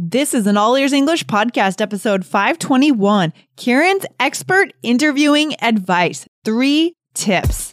This is an All Ears English podcast, episode 521 Keiran's expert interviewing advice. Three tips.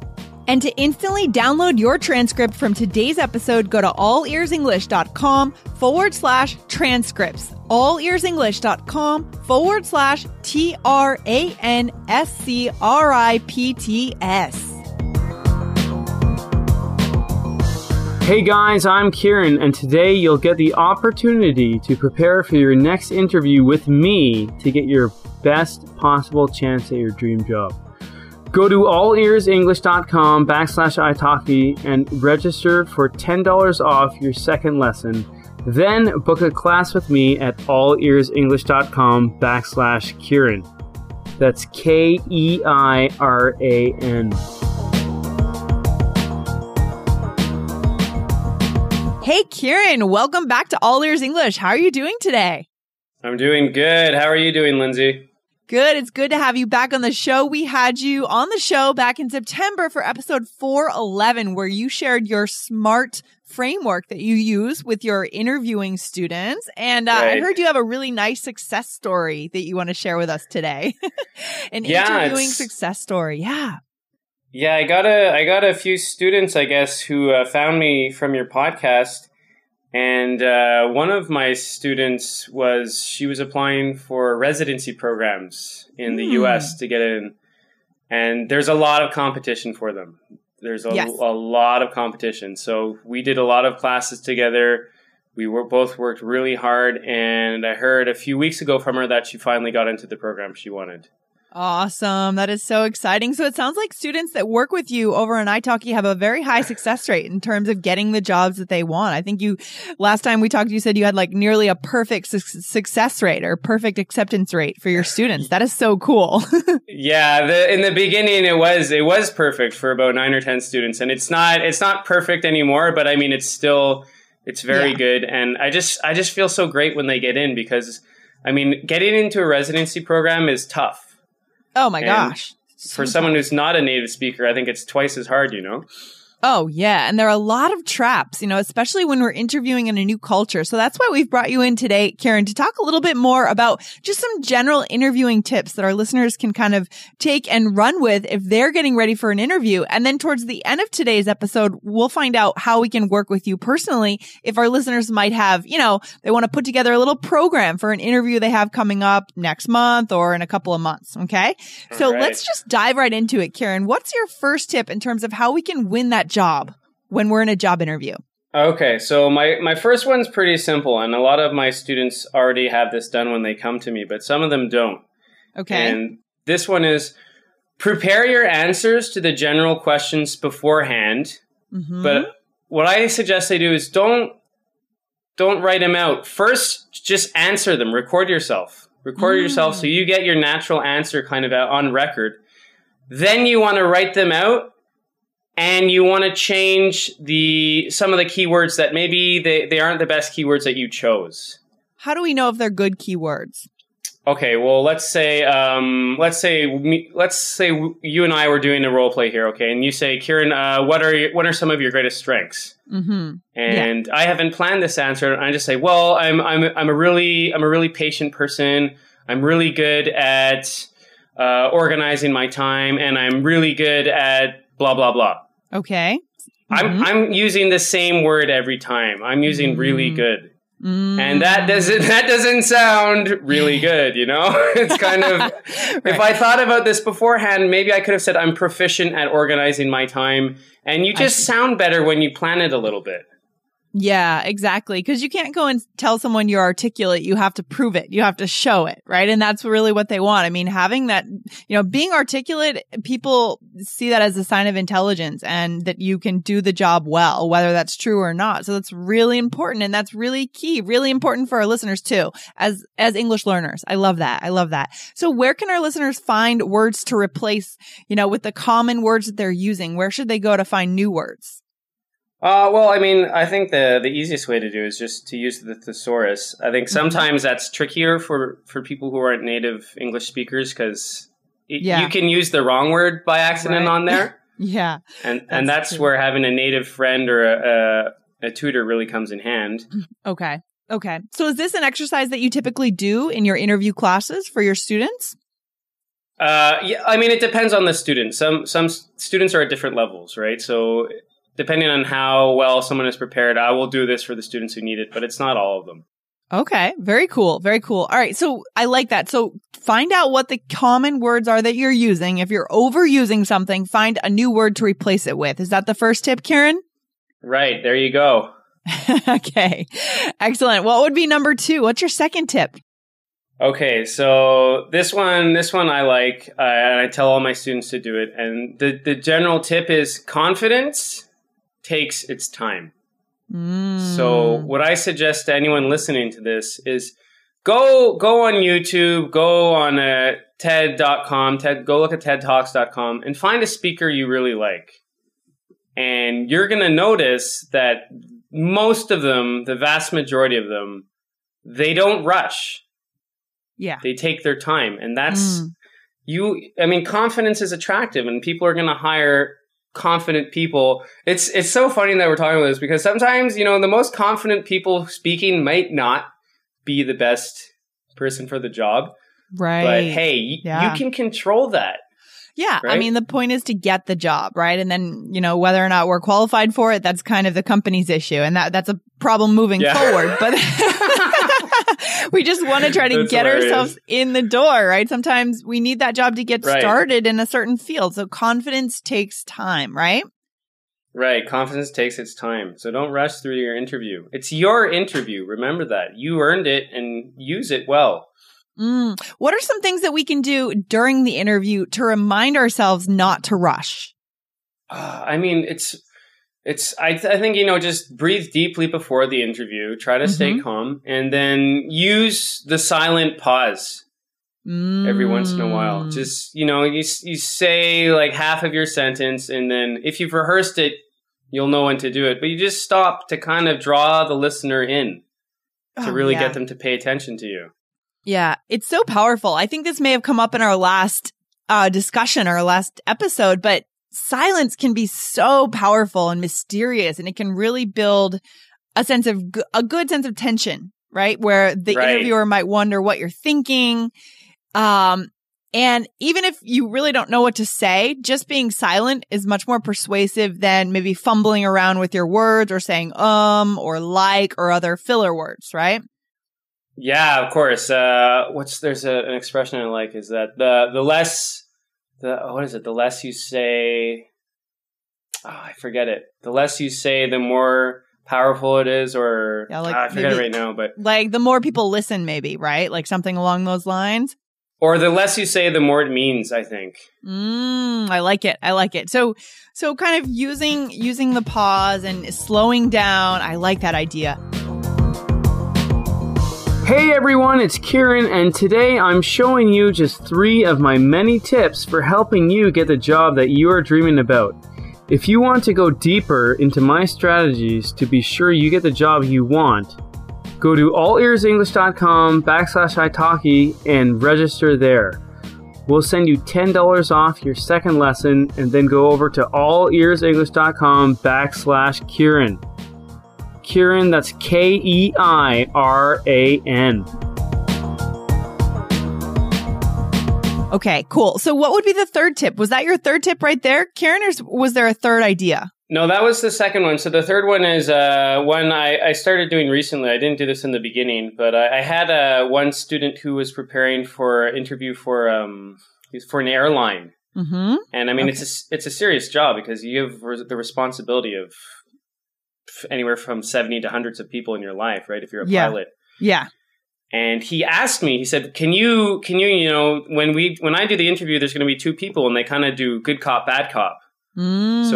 And to instantly download your transcript from today's episode, go to allearsenglish.com forward slash transcripts. Allearsenglish.com forward slash T R A N S C R I P T S. Hey guys, I'm Keiran, and today you'll get the opportunity to prepare for your next interview with me to get your best possible chance at your dream job. Go to allearsenglish.com backslash italki and register for $10 off your second lesson. Then book a class with me at allearsenglish.com backslash Keiran. That's K E I R A N. Hey, Keiran, welcome back to All Ears English. How are you doing today? I'm doing good. How are you doing, Lindsay? Good. It's good to have you back on the show. We had you on the show back in September for episode 411, where you shared your SMART framework that you use with your interviewing students. And uh, right. I heard you have a really nice success story that you want to share with us today. An yeah, interviewing success story. Yeah. Yeah, I got a I got a few students, I guess, who uh, found me from your podcast, and uh, one of my students was she was applying for residency programs in the mm. U.S. to get in, and there's a lot of competition for them. There's a, yes. a lot of competition, so we did a lot of classes together. We were both worked really hard, and I heard a few weeks ago from her that she finally got into the program she wanted. Awesome. That is so exciting. So it sounds like students that work with you over in italki have a very high success rate in terms of getting the jobs that they want. I think you, last time we talked, you said you had like nearly a perfect su- success rate or perfect acceptance rate for your students. That is so cool. yeah. The, in the beginning, it was, it was perfect for about nine or 10 students and it's not, it's not perfect anymore, but I mean, it's still, it's very yeah. good. And I just, I just feel so great when they get in because I mean, getting into a residency program is tough Oh my and gosh. For someone who's not a native speaker, I think it's twice as hard, you know? Oh, yeah. And there are a lot of traps, you know, especially when we're interviewing in a new culture. So that's why we've brought you in today, Karen, to talk a little bit more about just some general interviewing tips that our listeners can kind of take and run with if they're getting ready for an interview. And then towards the end of today's episode, we'll find out how we can work with you personally if our listeners might have, you know, they want to put together a little program for an interview they have coming up next month or in a couple of months. Okay. All so right. let's just dive right into it, Karen. What's your first tip in terms of how we can win that job when we're in a job interview? Okay, so my, my first one's pretty simple, and a lot of my students already have this done when they come to me, but some of them don't. Okay. And this one is prepare your answers to the general questions beforehand. Mm-hmm. But what I suggest they do is don't don't write them out. First, just answer them. Record yourself. Record mm. yourself so you get your natural answer kind of on record. Then you want to write them out and you want to change the some of the keywords that maybe they, they aren't the best keywords that you chose. How do we know if they're good keywords? Okay, well, let's say um, let's say let's say you and I were doing a role play here, okay? And you say, Keiran, uh, what are your, what are some of your greatest strengths? Mm-hmm. And yeah. I haven't planned this answer. I just say, well, I'm I'm I'm a really I'm a really patient person. I'm really good at uh, organizing my time, and I'm really good at blah blah blah. Okay. I'm mm-hmm. I'm using the same word every time. I'm using really good. Mm. And that doesn't that doesn't sound really good, you know? it's kind of right. if I thought about this beforehand, maybe I could have said I'm proficient at organizing my time and you just sound better when you plan it a little bit. Yeah, exactly. Because you can't go and tell someone you're articulate. You have to prove it. You have to show it, right? And that's really what they want. I mean, having that, you know, being articulate, people see that as a sign of intelligence and that you can do the job well, whether that's true or not. So that's really important. And that's really key, really important for our listeners too, as, as English learners. I love that. I love that. So where can our listeners find words to replace, you know, with the common words that they're using? Where should they go to find new words? Uh, well, I mean, I think the the easiest way to do is just to use the thesaurus. I think mm-hmm. sometimes that's trickier for for people who aren't native English speakers because yeah. you can use the wrong word by accident right. on there. yeah, and that's and that's true. where having a native friend or a, a, a tutor really comes in hand. Okay. Okay. So is this an exercise that you typically do in your interview classes for your students? Uh, yeah, I mean, it depends on the student. Some some students are at different levels, right? So depending on how well someone is prepared, I will do this for the students who need it, but it's not all of them. Okay. Very cool. Very cool. All right. So I like that. So find out what the common words are that you're using. If you're overusing something, find a new word to replace it with. Is that the first tip, Karen? Right. There you go. okay. Excellent. What would be number two? What's your second tip? Okay, so this one, this one I like, uh, and I tell all my students to do it. And the the general tip is confidence takes its time. Mm. So what I suggest to anyone listening to this is go go on YouTube, go on uh, TED.com, TED, go look at TEDTalks.com, and find a speaker you really like. And you're gonna notice that most of them, the vast majority of them, they don't rush. Yeah, they take their time, and that's mm. you. I mean, confidence is attractive, and people are gonna hire confident people. It's it's so funny that we're talking about this because sometimes, you know, the most confident people speaking might not be the best person for the job. Right. But hey, yeah. you can control that. Yeah. Right? I mean, the point is to get the job, right? And then, you know, whether or not we're qualified for it, that's kind of the company's issue. And that, that's a problem moving yeah. forward. But we just want to try to That's get hilarious. ourselves in the door, right? Sometimes we need that job to get right. started in a certain field. So confidence takes time, right? Right. Confidence takes its time. So don't rush through your interview. It's your interview. Remember that. You earned it and use it well. Mm. What are some things that we can do during the interview to remind ourselves not to rush? Uh, I mean, it's it's I, th- I think you know just breathe deeply before the interview try to mm-hmm. stay calm and then use the silent pause mm. every once in a while mm. just you know you, you say like half of your sentence and then if you've rehearsed it you'll know when to do it but you just stop to kind of draw the listener in to oh, really yeah. get them to pay attention to you yeah it's so powerful i think this may have come up in our last uh, discussion our last episode but silence can be so powerful and mysterious and it can really build a sense of a good sense of tension, right? Where the right. interviewer might wonder what you're thinking. Um, and even if you really don't know what to say, just being silent is much more persuasive than maybe fumbling around with your words or saying um or like or other filler words, right? Yeah, of course. Uh, what's there's a, an expression I like is that the the less the what is it? The less you say, oh, I forget it. The less you say, the more powerful it is, or yeah, like, I forget maybe, it right now. But like the more people listen, maybe right, like something along those lines. Or the less you say, the more it means. I think. Mm, I like it. I like it. So, so kind of using using the pause and slowing down. I like that idea. Hey everyone, it's Keiran, and today I'm showing you just three of my many tips for helping you get the job that you are dreaming about. If you want to go deeper into my strategies to be sure you get the job you want, go to allearsenglish.com backslash italki and register there. We'll send you $10 off your second lesson and then go over to allearsenglish.com backslash Keiran. Keiran. That's K E I R A N. Okay, cool. So, what would be the third tip? Was that your third tip right there, Keiran, or was there a third idea? No, that was the second one. So the third one is uh, one I, I, started doing recently. I didn't do this in the beginning, but I, I had uh, one student who was preparing for an interview for um, for an airline, mm-hmm. and I mean okay. it's a it's a serious job because you have the responsibility of anywhere from 70 to hundreds of people in your life, right? If you're a Yeah. pilot. Yeah. And he asked me, he said, "Can you can you, you know, when we when I do the interview there's going to be two people and they kind of do good cop bad cop. So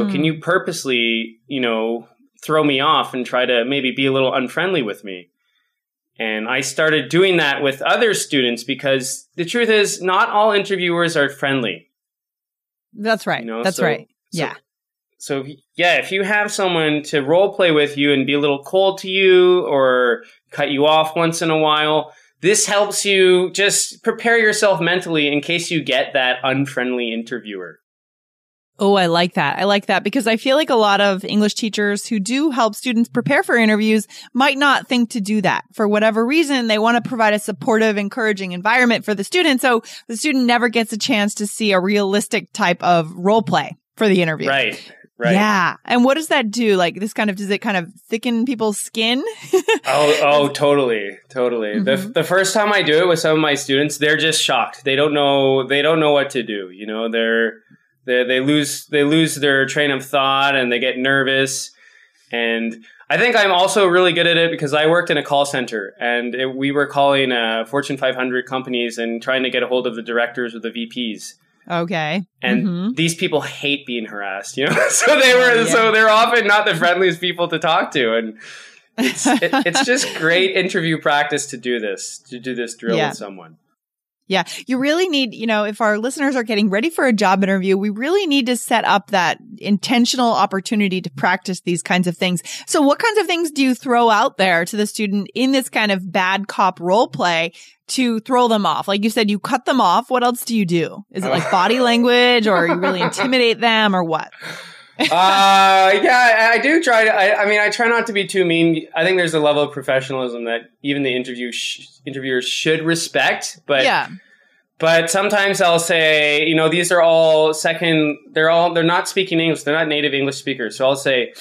can Mm. you purposely, you know, throw me off and try to maybe be a little unfriendly with me?" And I started doing that with other students because the truth is not all interviewers are friendly. That's right. You know, That's so- right. yeah. So if- yeah, if you have someone to role play with you and be a little cold to you or cut you off once in a while, this helps you just prepare yourself mentally in case you get that unfriendly interviewer. Oh, I like that. I like that because I feel like a lot of English teachers who do help students prepare for interviews might not think to do that. For whatever reason, they want to provide a supportive, encouraging environment for the student. So the student never gets a chance to see a realistic type of role play for the interview. Right. Right. Yeah. And what does that do? Like this kind of, does it kind of thicken people's skin? Oh, oh, totally, totally. The Mhm. the first time I do it with some of my students, they're just shocked. They don't know. They don't know what to do. You know, they're they they lose they lose their train of thought and they get nervous. And I think I'm also really good at it because I worked in a call center and it, we were calling uh, Fortune 500 companies and trying to get a hold of the directors or the VPs. Okay. And Mhm. these people hate being harassed, you know. so they were, yeah. so they're often not the friendliest people to talk to, and it's it, it's just great interview practice to do this, to do this drill Yeah. with someone. Yeah, you really need, you know, if our listeners are getting ready for a job interview, we really need to set up that intentional opportunity to practice these kinds of things. So what kinds of things do you throw out there to the student in this kind of bad cop role play to throw them off? Like you said, you cut them off. What else do you do? Is it like body language or you really intimidate them or what? uh, yeah, I do try to. I, I mean, I try not to be too mean. I think there's a level of professionalism that even the interview sh- interviewers should respect. But yeah. but sometimes I'll say, you know, these are all second. They're all they're not speaking English. They're not native English speakers. So I'll say,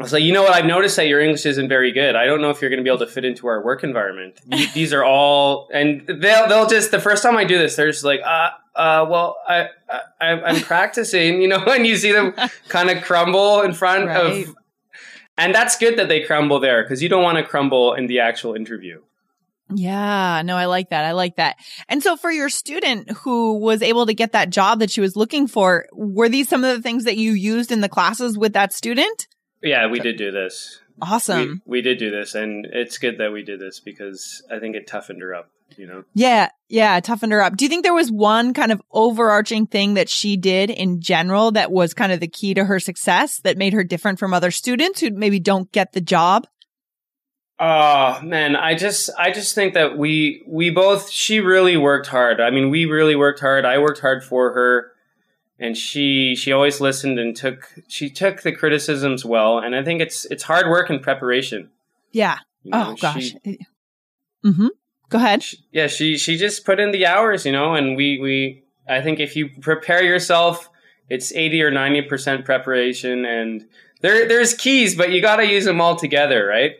I'll say, you know what? I've noticed that your English isn't very good. I don't know if you're going to be able to fit into our work environment. These are all, and they'll they'll just the first time I do this, they're just like, uh, uh, well, I, I I'm practicing, you know, and you see them kind of crumble in front Right. of. And that's good that they crumble there because you don't want to crumble in the actual interview. Yeah, no, I like that. I like that. And so for your student who was able to get that job that she was looking for, were these some of the things that you used in the classes with that student? Yeah, we did do this. Awesome. We, we did do this, and it's good that we did this because I think it toughened her up. You know, Yeah, yeah, toughened her up. Do you think there was one kind of overarching thing that she did in general that was kind of the key to her success that made her different from other students who maybe don't get the job? oh man, I just I just think that we we both she really worked hard. I mean, we really worked hard. I worked hard for her, and she she always listened and took she took the criticisms well. And I think it's it's hard work and preparation. Yeah. you know. Oh gosh. She- mm-hmm. Go ahead. she- yeah, she she just put in the hours, you know, and we we I think if you prepare yourself, it's eighty or ninety percent preparation, and there there's keys, but you got to use them all together, right?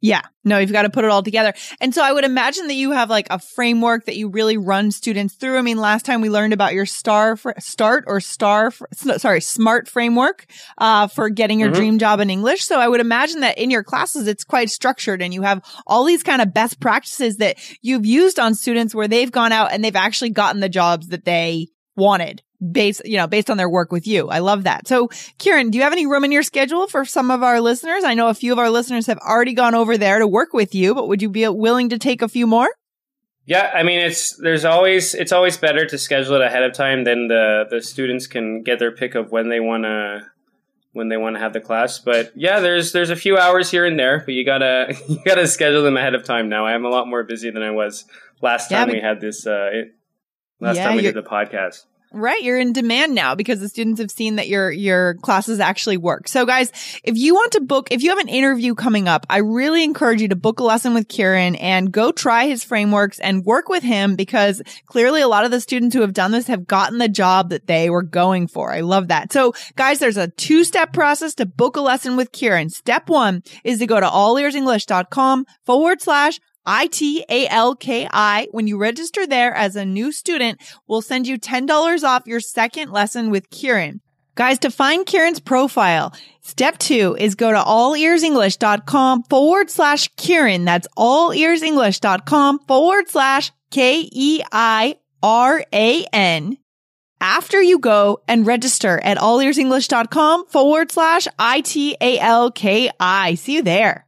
Yeah. No, you've got to put it all together. And so I would imagine that you have like a framework that you really run students through. I mean, last time we learned about your star fr- start or star, fr- sorry, smart framework, uh, for getting your Mhm. dream job in English. So I would imagine that in your classes, it's quite structured and you have all these kind of best practices that you've used on students where they've gone out and they've actually gotten the jobs that they wanted based, you know, based on their work with you. I love that. So Keiran, do you have any room in your schedule for some of our listeners? I know a few of our listeners have already gone over there to work with you, but would you be willing to take a few more? Yeah, I mean it's there's always it's always better to schedule it ahead of time. Then the the students can get their pick of when they want to when they want to have the class. But yeah, there's there's a few hours here and there, but you gotta you gotta schedule them ahead of time. Now I am a lot more busy than I was last Yeah, time we had this. Uh, it, last Yeah, time we did the podcast. Right. You're in demand now because the students have seen that your, your classes actually work. So guys, if you want to book, if you have an interview coming up, I really encourage you to book a lesson with Keiran and go try his frameworks and work with him because clearly a lot of the students who have done this have gotten the job that they were going for. I love that. So guys, there's a two step process to book a lesson with Keiran. Step one is to go to allearsenglish.com forward slash I-T-A-L-K-I. When you register there as a new student, we'll send you $10 off your second lesson with Keiran. Guys, to find Keiran's profile, step two is go to allearsenglish.com forward slash Keiran. That's allearsenglish.com forward slash K E I R A N. After you go and register at allearsenglish.com forward slash I T A L K I. See you there.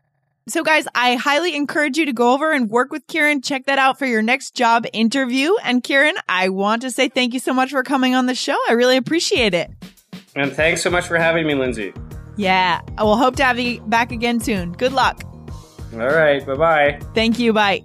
So guys, I highly encourage you to go over and work with Keiran. Check that out for your next job interview. And Keiran, I want to say thank you so much for coming on the show. I really appreciate it. And thanks so much for having me, Lindsay. Yeah, I will hope to have you back again soon. Good luck. All right. Bye bye. Thank you. Bye.